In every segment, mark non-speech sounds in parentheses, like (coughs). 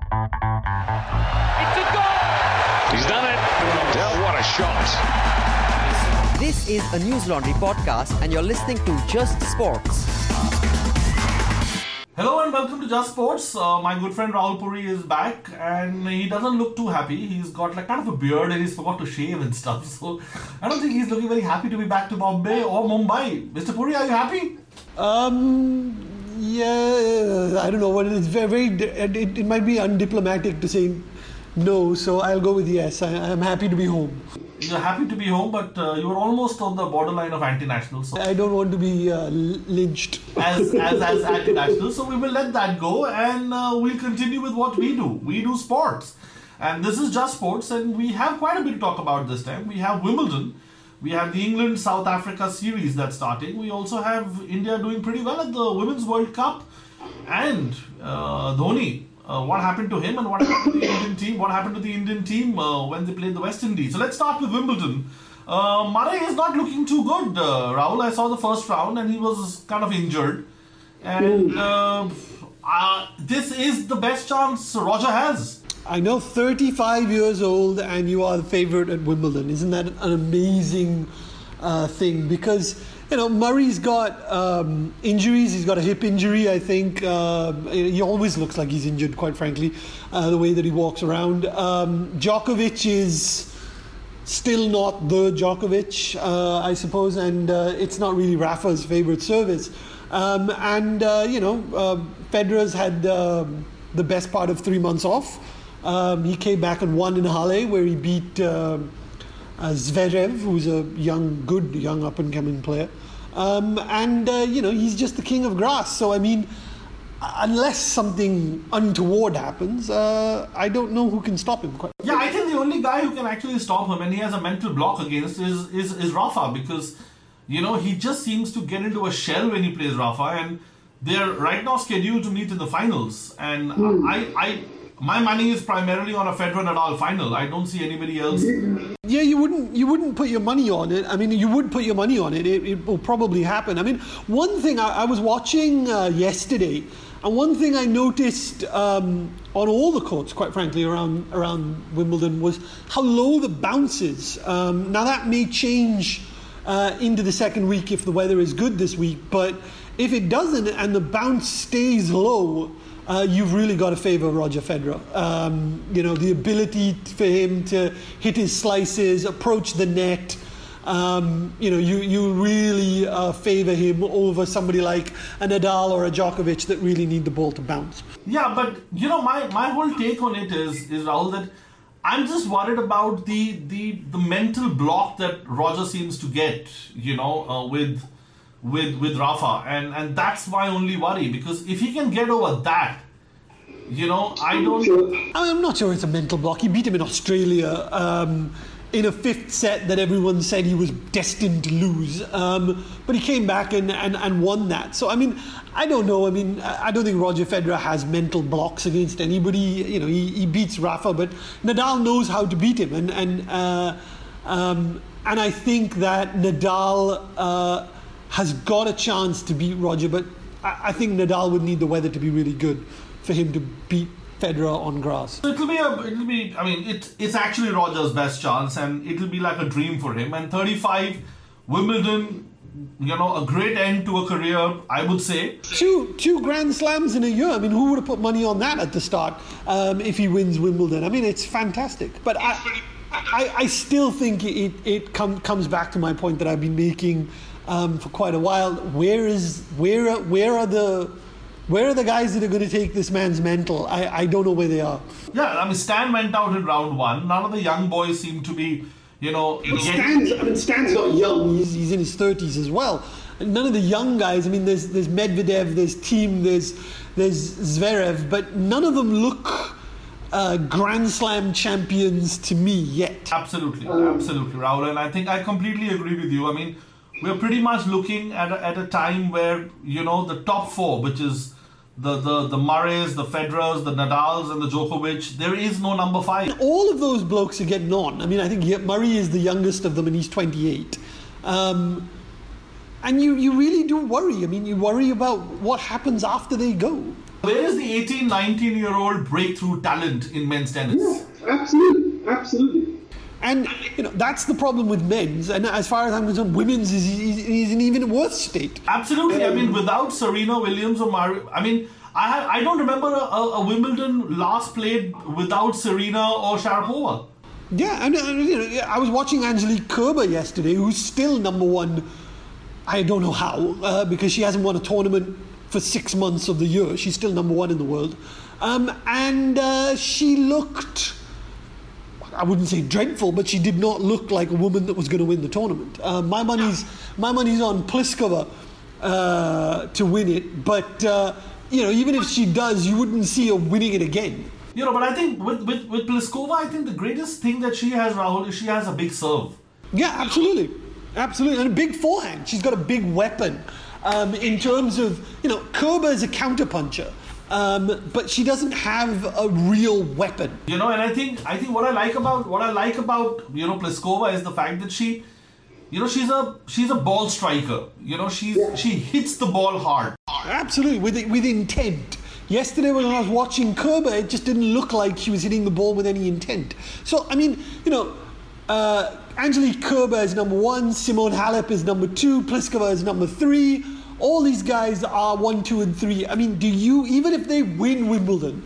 It's a goal! He's done it. What a shot. This is a News Laundry podcast, and you're listening to Just Sports. Hello and welcome to Just Sports. Uh, my good friend Rahul Puri is back and he doesn't look too happy. He's got like kind of a beard and he's forgot to shave and stuff. (laughs) So I don't think he's looking very happy to be back to Bombay or Mumbai. Mr. Puri, are you happy? Um, yeah, I don't know what it is. Very, very it, it might be undiplomatic to say no, so I'll go with yes. I, I'm happy to be home. You're happy to be home, but uh, you're almost on the borderline of anti-national. So I don't want to be uh, lynched. as, (laughs) as, as anti-national. So we will let that go and uh, we'll continue with what we do. We do sports. And this is just sports and we have quite a bit to talk about this time. We have Wimbledon. We have the England South Africa series that's starting. We also have India doing pretty well at the Women's World Cup. And uh, Dhoni, uh, what happened to him and what happened to the Indian team? What happened to the Indian team uh, when they played the West Indies? So let's start with Wimbledon. Uh, Murray is not looking too good, uh, Rahul. I saw the first round and he was kind of injured. And uh, uh, this is the best chance Roger has. I know, 35 years old, and you are the favorite at Wimbledon. Isn't that an amazing uh, thing? Because you know Murray's got um, injuries. He's got a hip injury. I think uh, he always looks like he's injured. Quite frankly, uh, the way that he walks around. Um, Djokovic is still not the Djokovic, uh, I suppose, and uh, it's not really Rafa's favorite service. Um, and uh, you know, Federer's had um the best part of three months off. Um, he came back and won in Halle, where he beat um uh, Zverev, who's a young, good, young up and coming player. Um, and uh, you know, he's just the king of grass. So I mean, unless something untoward happens, uh, I don't know who can stop him. Quite. Yeah, I think the only guy who can actually stop him and he has a mental block against is, is, is Rafa because, you know, he just seems to get into a shell when he plays Rafa and they're right now scheduled to meet in the finals. And I, I, my money is primarily on a Federer Nadal final. I don't see anybody else. Yeah, you wouldn't you wouldn't put your money on it. I mean, you would put your money on it. It, it will probably happen. I mean, one thing I, I was watching uh, yesterday, and one thing I noticed um, on all the courts, quite frankly, around around Wimbledon was how low the bounce is. Um, now that may change uh, into the second week if the weather is good this week, but if it doesn't and the bounce stays low, uh, you've really got to favour Roger Federer. Um, you know, the ability for him to hit his slices, approach the net. Um, you know, you, you really uh, favour him over somebody like a Nadal or a Djokovic that really need the ball to bounce. Yeah, but you know, my, my whole take on it is is Rahul that I'm just worried about the the the mental block that Roger seems to get. You know, uh, with with with Rafa, and and that's my only worry because if he can get over that, you know, I don't. I mean, I'm not sure it's a mental block. He beat him in Australia um, in a fifth set that everyone said he was destined to lose. Um, but he came back and, and, and won that. So, I mean, I don't know. I mean, I I don't think Roger Federer has mental blocks against anybody. You know, he, he beats Rafa, but Nadal knows how to beat him. And, and, uh, um, and I think that Nadal uh, has got a chance to beat Roger, but I, I think Nadal would need the weather to be really good for him to beat Federer on grass. It'll be a, it'll be. I mean, it, it's actually Roger's best chance, and it'll be like a dream for him. And 35, Wimbledon, you know, a great end to a career, I would say. Two two Grand Slams in a year. I mean, who would have put money on that at the start um, if he wins Wimbledon? I mean, it's fantastic. But I, I, I still think it, it com- comes back to my point that I've been making um, for quite a while. Where is where are- where are the where are the guys that are going to take this man's mental? I, I don't know where they are. Yeah, I mean, Stan went out in round one. None of the young boys seem to be, you know, getting- Stan's, I mean, Stan's not young. He's, he's in his thirties as well. And none of the young guys. I mean, there's there's Medvedev, there's Thiem, there's there's Zverev, but none of them look uh, Grand Slam champions to me yet. Absolutely, absolutely, Rahul. And I think I completely agree with you. I mean, we're pretty much looking at a, at a time where, you know, the top four, which is the, the, the Murrays, the Federers, the Nadals, and the Djokovic, there is no number five. All of those blokes are getting on. I mean, I think he- Murray is the youngest of them, and he's 28. Um, and you, you really do worry. I mean, you worry about what happens after they go. Where is the 18, 19 year old breakthrough talent in men's tennis? Yeah, absolutely, absolutely. And you know that's the problem with men's. And as far as I'm concerned, women's is, is, is an even worse state. Absolutely. I mean, without Serena Williams or Mari, I mean, I have, I don't remember a, a, a Wimbledon last played without Serena or Sharapova. Yeah, and, and you know, I was watching Angelique Kerber yesterday, who's still number one. I don't know how, uh, because she hasn't won a tournament for six months of the year. She's still number one in the world, um, and uh, she looked. I wouldn't say dreadful, but she did not look like a woman that was going to win the tournament. Uh, my money's my money's on Pliskova uh, to win it, but uh, you know, even if she does, you wouldn't see her winning it again. You know, but I think with, with, with Pliskova, I think the greatest thing that she has, Rahul, is she has a big serve. Yeah, absolutely. Absolutely. And a big forehand. She's got a big weapon um, in terms of, you know, Kerber is a counterpuncher. Um, but she doesn't have a real weapon. You know, and I think I think what I like about what I like about you know Pliskova is the fact that she, you know, she's a she's a ball striker. You know, she's she hits the ball hard. Absolutely, with with intent. Yesterday, when I was watching Kerber, it just didn't look like she was hitting the ball with any intent. So, I mean, you know, uh, Angelique Kerber is number one, Simona Halep is number two, Pliskova is number three. All these guys are one, two, and three. I mean, do you, even if they win Wimbledon,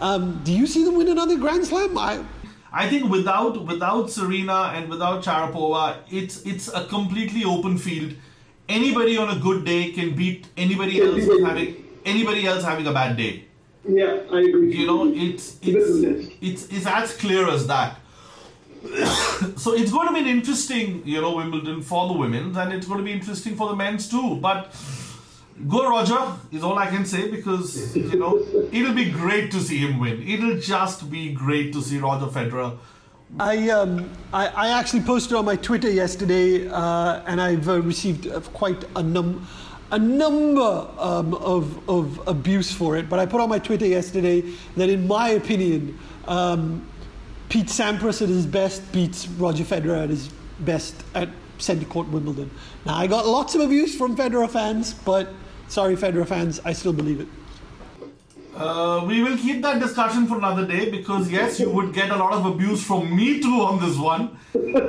um, do you see them win another Grand Slam? I, I think without without Serena and without Sharapova, it's it's a completely open field. Anybody on a good day can beat anybody Can else beat anybody. having anybody else having a bad day. Yeah, I agree. You know, it's it's it's, it's as clear as that. (coughs) so it's going to be an interesting, you know, Wimbledon for the women, and it's going to be interesting for the men's too. But go Roger is all I can say because you know it'll be great to see him win. It'll just be great to see Roger Federer. I, um, I, I actually posted on my Twitter yesterday, uh, and I've uh, received uh, quite a num a number um, of, of abuse for it. But I put on my Twitter yesterday that, in my opinion, um, Pete Sampras at his best beats Roger Federer at his best at centre court Wimbledon. Now I got lots of abuse from Federer fans, but sorry, Federer fans, I still believe it. Uh, we will keep that discussion for another day because yes, you would get a lot of abuse from me too on this one.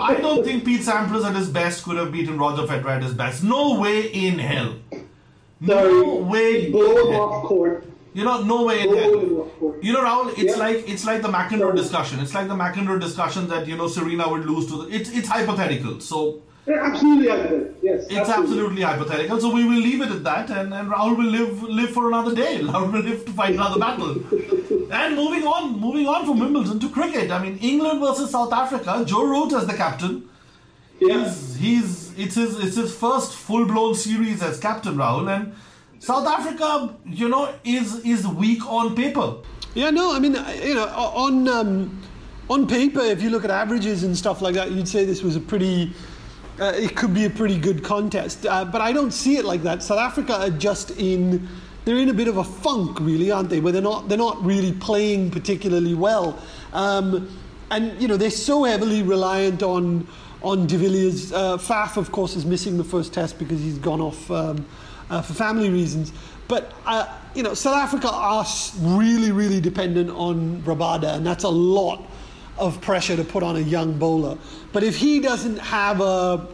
I don't think Pete Sampras at his best could have beaten Roger Federer at his best. No way in hell. No Sorry, way. blow him off court. You know, no way in Blow hell. Oh, him off court. You know, Rahul, it's Yeah. like it's like the McEnroe discussion. It's like the McEnroe discussion that you know Serena would lose to. The, it's it's hypothetical. So Yeah, absolutely, absolutely. Yes, it's absolutely hypothetical. So we will leave it at that, and, and Rahul will live live for another day. (laughs) Rahul will live to fight another battle. (laughs) and moving on, moving on from Wimbledon to cricket. I mean, England versus South Africa. Joe Root as the captain. Yeah. He's, he's it's his it's his first full blown series as captain, Rahul, and South Africa, you know, is is weak on paper. Yeah, no, I mean, you know, on um, on paper, if you look at averages and stuff like that, you'd say this was a pretty. Uh, it could be a pretty good contest, uh, but I don't see it like that. South Africa are just in. They're in a bit of a funk, really, aren't they? Where they're not. They're not really playing particularly well, um, and you know they're so heavily reliant on on De Villiers. Uh, Faf, of course, is missing the first test because he's gone off um, uh, for family reasons. But uh, you know, South Africa are really, really dependent on Rabada, and that's a lot of pressure to put on a young bowler. But if he doesn't have a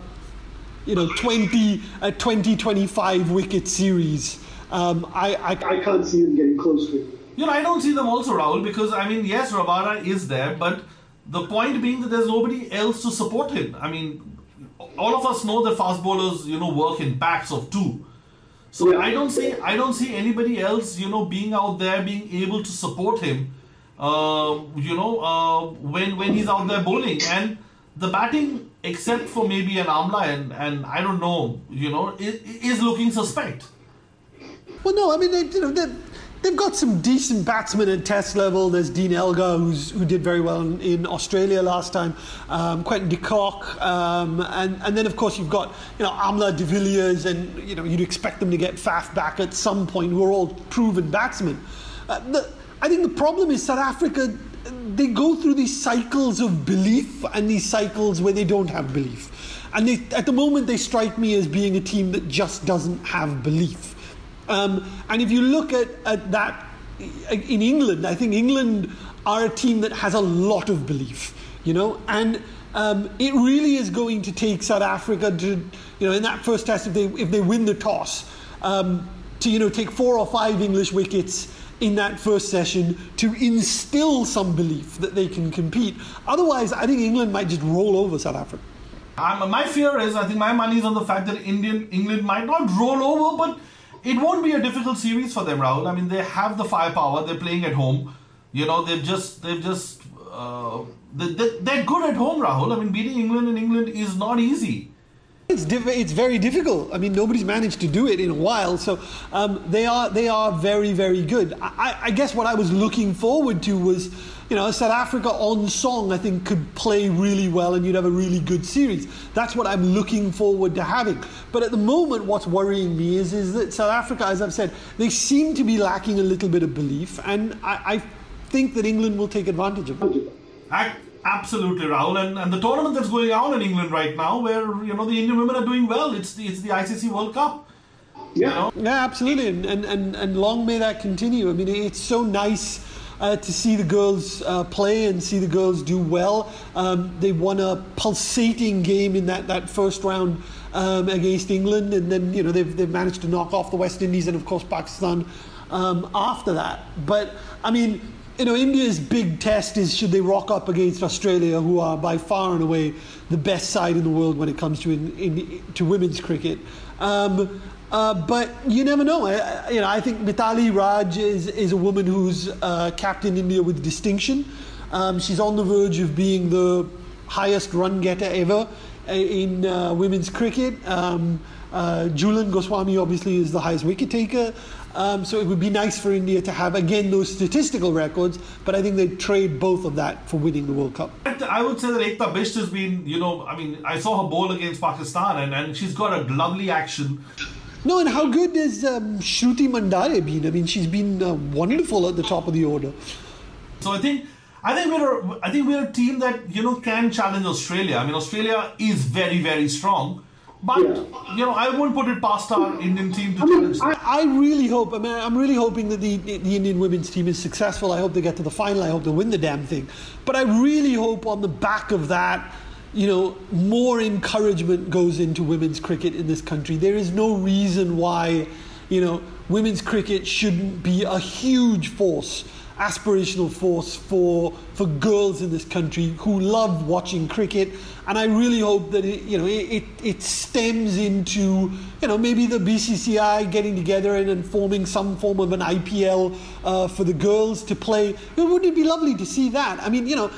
you know 20 a 20 25 wicket series, um, I, I I can't see him getting close to it. You know, I don't see them also, Rahul, because I mean, yes, Rabada is there, but the point being that there's nobody else to support him. I mean, all of us know that fast bowlers, you know, work in packs of two. So. I don't see, I don't see anybody else, you know, being out there, being able to support him. Uh, you know, uh, when when he's out there bowling and the batting, except for maybe an Amla and and I don't know, you know, is, is looking suspect. Well, no, I mean they, you know, they've got some decent batsmen at Test level. There's Dean Elgar, who did very well in, in Australia last time. Um, Quinton de Kock, um, and and then of course you've got you know Amla de Villiers, and you know you'd expect them to get Faf back at some point, who are all proven batsmen. Uh, the, I think the problem is South Africa. They go through these cycles of belief and these cycles where they don't have belief. and they, at the moment they strike me as being a team that just doesn't have belief. Um, and if you look at, at that in England, I think England are a team that has a lot of belief, you know, and um, it really is going to take South Africa to, you know, in that first test, if they if they win the toss, um, to you know take four or five English wickets in that first session to instill some belief that they can compete. Otherwise, I think England might just roll over South Africa. Um, my fear is, I think my money is on the fact that Indian England might not roll over, but it won't be a difficult series for them, Rahul. I mean, they have the firepower. They're playing at home. You know, they've just they've just uh, they, they're good at home, Rahul. I mean, beating England in England is not easy. It's, diff- it's very difficult. I mean, nobody's managed to do it in a while. So um, they are they are very very good. I, I guess what I was looking forward to was, you know, South Africa on song. I think could play really well, and you'd have a really good series. That's what I'm looking forward to having. But at the moment, what's worrying me is is that South Africa, as I've said, they seem to be lacking a little bit of belief, and I, I think that England will take advantage of it. Absolutely, Rahul, and, and the tournament that's going on in England right now, where you know the Indian women are doing well. It's the it's the ICC World Cup. Yeah. You know? Yeah, absolutely, and, and, and, and long may that continue. I mean, it's so nice uh, to see the girls uh, play and see the girls do well. Um, they won a pulsating game in that, that first round um, against England, and then you know they've, they've managed to knock off the West Indies and of course Pakistan um, after that. But I mean, you know, India's big test is should they rock up against Australia, who are by far and away the best side in the world when it comes to in, in, to women's cricket. Um, uh, but you never know. I, you know, I think Mithali Raj is, is a woman who's uh, captained India with distinction. Um, she's on the verge of being the highest run getter ever uh, in uh, women's cricket. Um, uh, Jhulan Goswami obviously is the highest wicket taker. Um, so it would be nice for India to have again those statistical records, but I think they trade both of that for winning the World Cup. I would say that Ekta Bisht has been, you know, I mean, I saw her bowl against Pakistan, and, and she's got a lovely action. No, and how good has um, Shruti Mandare been? I mean, she's been uh, wonderful at the top of the order. So I think. I think we're I think we're a team that you know can challenge Australia. I mean Australia is very very strong, but Yeah. you know I won't put it past our Indian team to I mean, challenge. I, I really hope. I mean, I'm really hoping that the, the Indian women's team is successful. I hope they get to the final. I hope they win the damn thing. But I really hope on the back of that, you know, more encouragement goes into women's cricket in this country. There is no reason why, you know, women's cricket shouldn't be a huge force, aspirational force for for girls in this country who love watching cricket. And I really hope that it, you know it, it, stems into you know maybe the BCCI getting together and, and forming some form of an IPL uh, for the girls to play. Wouldn't it be lovely to see that? I mean, you know.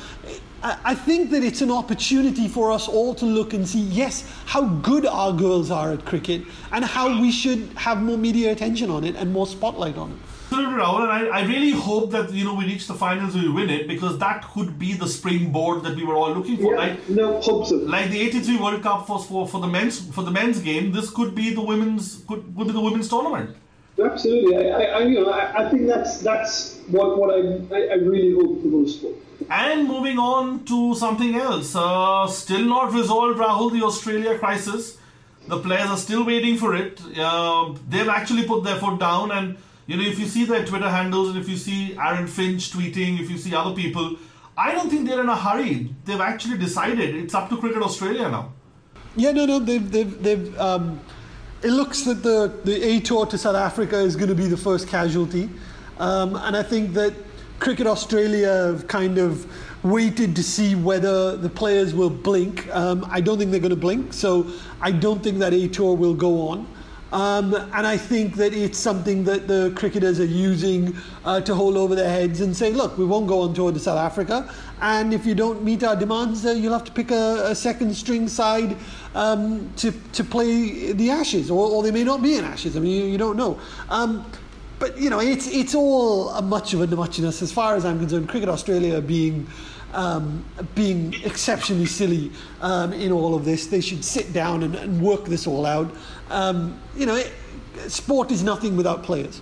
I I think that it's an opportunity for us all to look and see, yes, how good our girls are at cricket and how we should have more media attention on it and more spotlight on it. Absolutely, Rahul, and I, I really hope that you know we reach the finals, we win it because that could be the springboard that we were all looking for. Yeah, Like no, hope so. like the '83 World Cup for, for for the men's for the men's game, this could be the women's could, could be the women's tournament. Absolutely. I, I, I you know, I, I think that's that's what what I, I, I really hope the most for. And moving on to something else, uh, still not resolved, Rahul, the Australia crisis. The players are still waiting for it. Uh, they've actually put their foot down, and you know, if you see their Twitter handles, and if you see Aaron Finch tweeting, if you see other people, I don't think they're in a hurry. They've actually decided it's up to Cricket Australia now. Yeah, no, no, they've, they've, they've um, it looks that the, the A tour to South Africa is going to be the first casualty. Um, and I think that Cricket Australia have kind of waited to see whether the players will blink. Um, I don't think they're going to blink, so I don't think that A tour will go on. Um, and I think that it's something that the cricketers are using uh, to hold over their heads and say, look, we won't go on tour to South Africa, and if you don't meet our demands, uh, you'll have to pick a, a second string side um, to, to play the Ashes, or, or they may not be in Ashes. I mean, you, you don't know. Um, but you know, it's it's all a much of a muchness as far as I'm concerned. Cricket Australia being um, being exceptionally silly um, in all of this. They should sit down and, and work this all out. Um, you know, it, sport is nothing without players.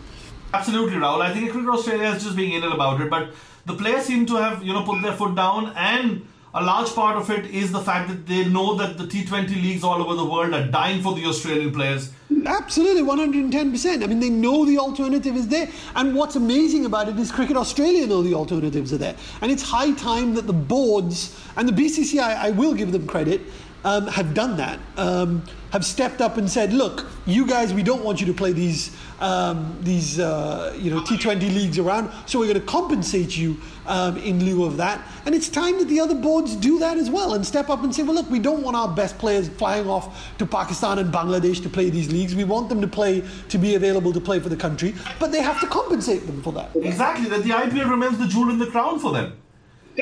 Absolutely, Rahul. I think Cricket Australia is just being anal about it, but the players seem to have, you know, put their foot down and a large part of it is the fact that they know that the T20 leagues all over the world are dying for the Australian players. Absolutely, 110%. I mean, they know the alternative is there. And what's amazing about it is Cricket Australia know the alternatives are there. And it's high time that the boards, and the BCCI, I will give them credit, um, have done that, um, have stepped up and said, look, you guys, we don't want you to play these, um, these uh, you know, T20 leagues around, so we're going to compensate you um, in lieu of that. And it's time that the other boards do that as well and step up and say, well, look, we don't want our best players flying off to Pakistan and Bangladesh to play these leagues. We want them to play, to be available to play for the country, but they have to compensate them for that. Exactly, that the IPL remains the jewel in the crown for them.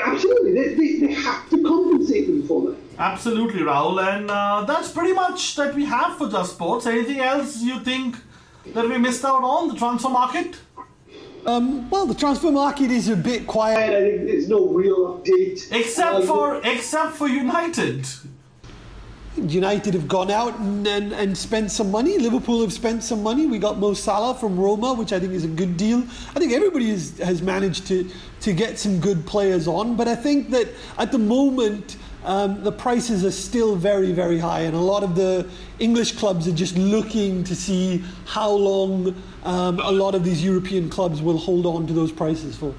Absolutely, they, they, they have to compensate them for that. Absolutely, Rahul. And uh, that's pretty much that we have for Just Sports. Anything else you think that we missed out on the transfer market? Um, well, the transfer market is a bit quiet. I think there's no real update. Except Um, for except for United. United have gone out and, and, and spent some money. Liverpool have spent some money. We got Mo Salah from Roma, which I think is a good deal. I think everybody has, managed to, to get some good players on. But I think that at the moment, um, the prices are still very, very high. And a lot of the English clubs are just looking to see how long um, a lot of these European clubs will hold on to those prices for.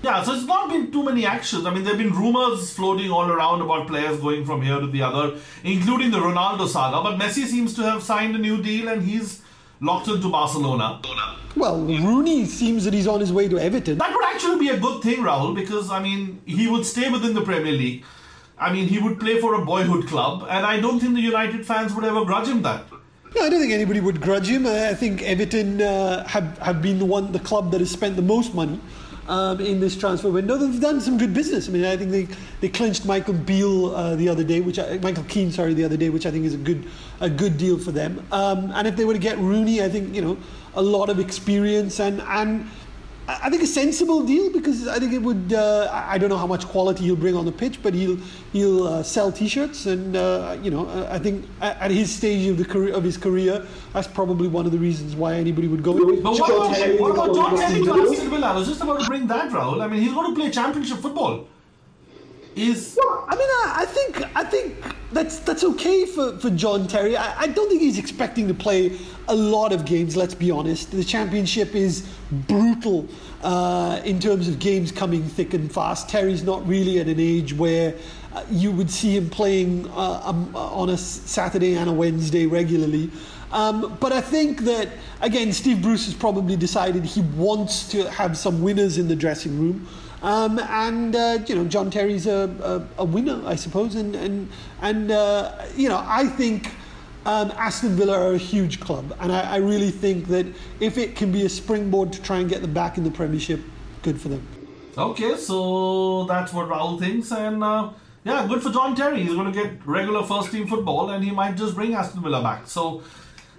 Yeah, so it's not been too many actions. I mean, there have been rumors floating all around about players going from here to the other, including the Ronaldo saga. But Messi seems to have signed a new deal and he's locked into Barcelona. Well, Rooney seems that he's on his way to Everton. That would actually be a good thing, Rahul, because I mean, he would stay within the Premier League. I mean, he would play for a boyhood club, and I don't think the United fans would ever grudge him that. No, I don't think anybody would grudge him. I think Everton uh, have have been the one, the club that has spent the most money um, in this transfer window. They've done some good business. I mean, I think they, they clinched Michael Beale uh, the other day, which I, Michael Keane, sorry, the other day, which I think is a good a good deal for them. Um, and if they were to get Rooney, I think you know a lot of experience and and. I think a sensible deal because I think it would. Uh, I don't know how much quality he'll bring on the pitch, but he'll he'll uh, sell T-shirts, and uh, you know I I think at, his stage of the career, of his career, that's probably one of the reasons why anybody would go. But what about, what about John Terry to Aston Villa? I was just about to bring that, Rahul. I mean, he's going to play championship football. Is I mean, I, I think I think that's that's okay for, for John Terry. I, I don't think he's expecting to play a lot of games. Let's be honest. The championship is brutal uh, in terms of games coming thick and fast. Terry's not really at an age where uh, you would see him playing uh, um, on a Saturday and a Wednesday regularly. Um, but I think that again, Steve Bruce has probably decided he wants to have some winners in the dressing room. Um, and uh, you know, John Terry's a, a, a winner, I suppose, and and and uh, you know, I think um, Aston Villa are a huge club, and I, I really think that if it can be a springboard to try and get them back in the Premiership, good for them. okay. So that's what Rahul thinks, and uh, yeah, good for John Terry. He's going to get regular first team football, and he might just bring Aston Villa back. So.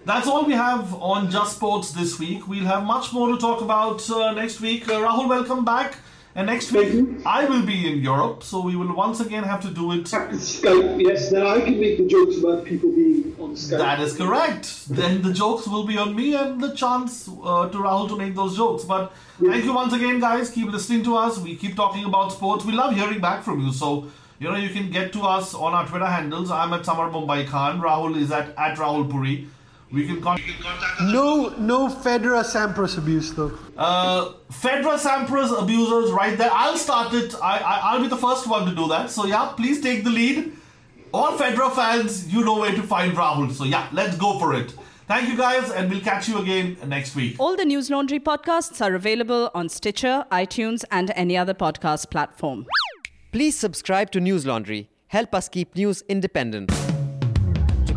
That's all we have on Just Sports this week. We'll have much more to talk about uh, next week. Uh, Rahul, welcome back. And next week, you. I will be in Europe, so we will once again have to do it Skype, yes, then I can make the jokes about people being on Skype. That is correct. Then the jokes will be on me and the chance uh, to Rahul to make those jokes. But thank you once again, guys. Keep listening to us. We keep talking about sports. We love hearing back from you. So, you know, you can get to us on our Twitter handles. I'm at Samar Mumbai Khan. Rahul is at, at Rahul Puri. We can con- contact. No, no Federer Sampras abuse though. Uh, Federer Sampras abusers right there. I'll start it. I, I, I'll be the first one to do that. So, yeah, please take the lead. All Federer fans, you know where to find Rahul. So, yeah, let's go for it. Thank you, guys, and we'll catch you again next week. All the News Laundry podcasts are available on Stitcher, iTunes, and any other podcast platform. Please subscribe to News Laundry. Help us keep news independent.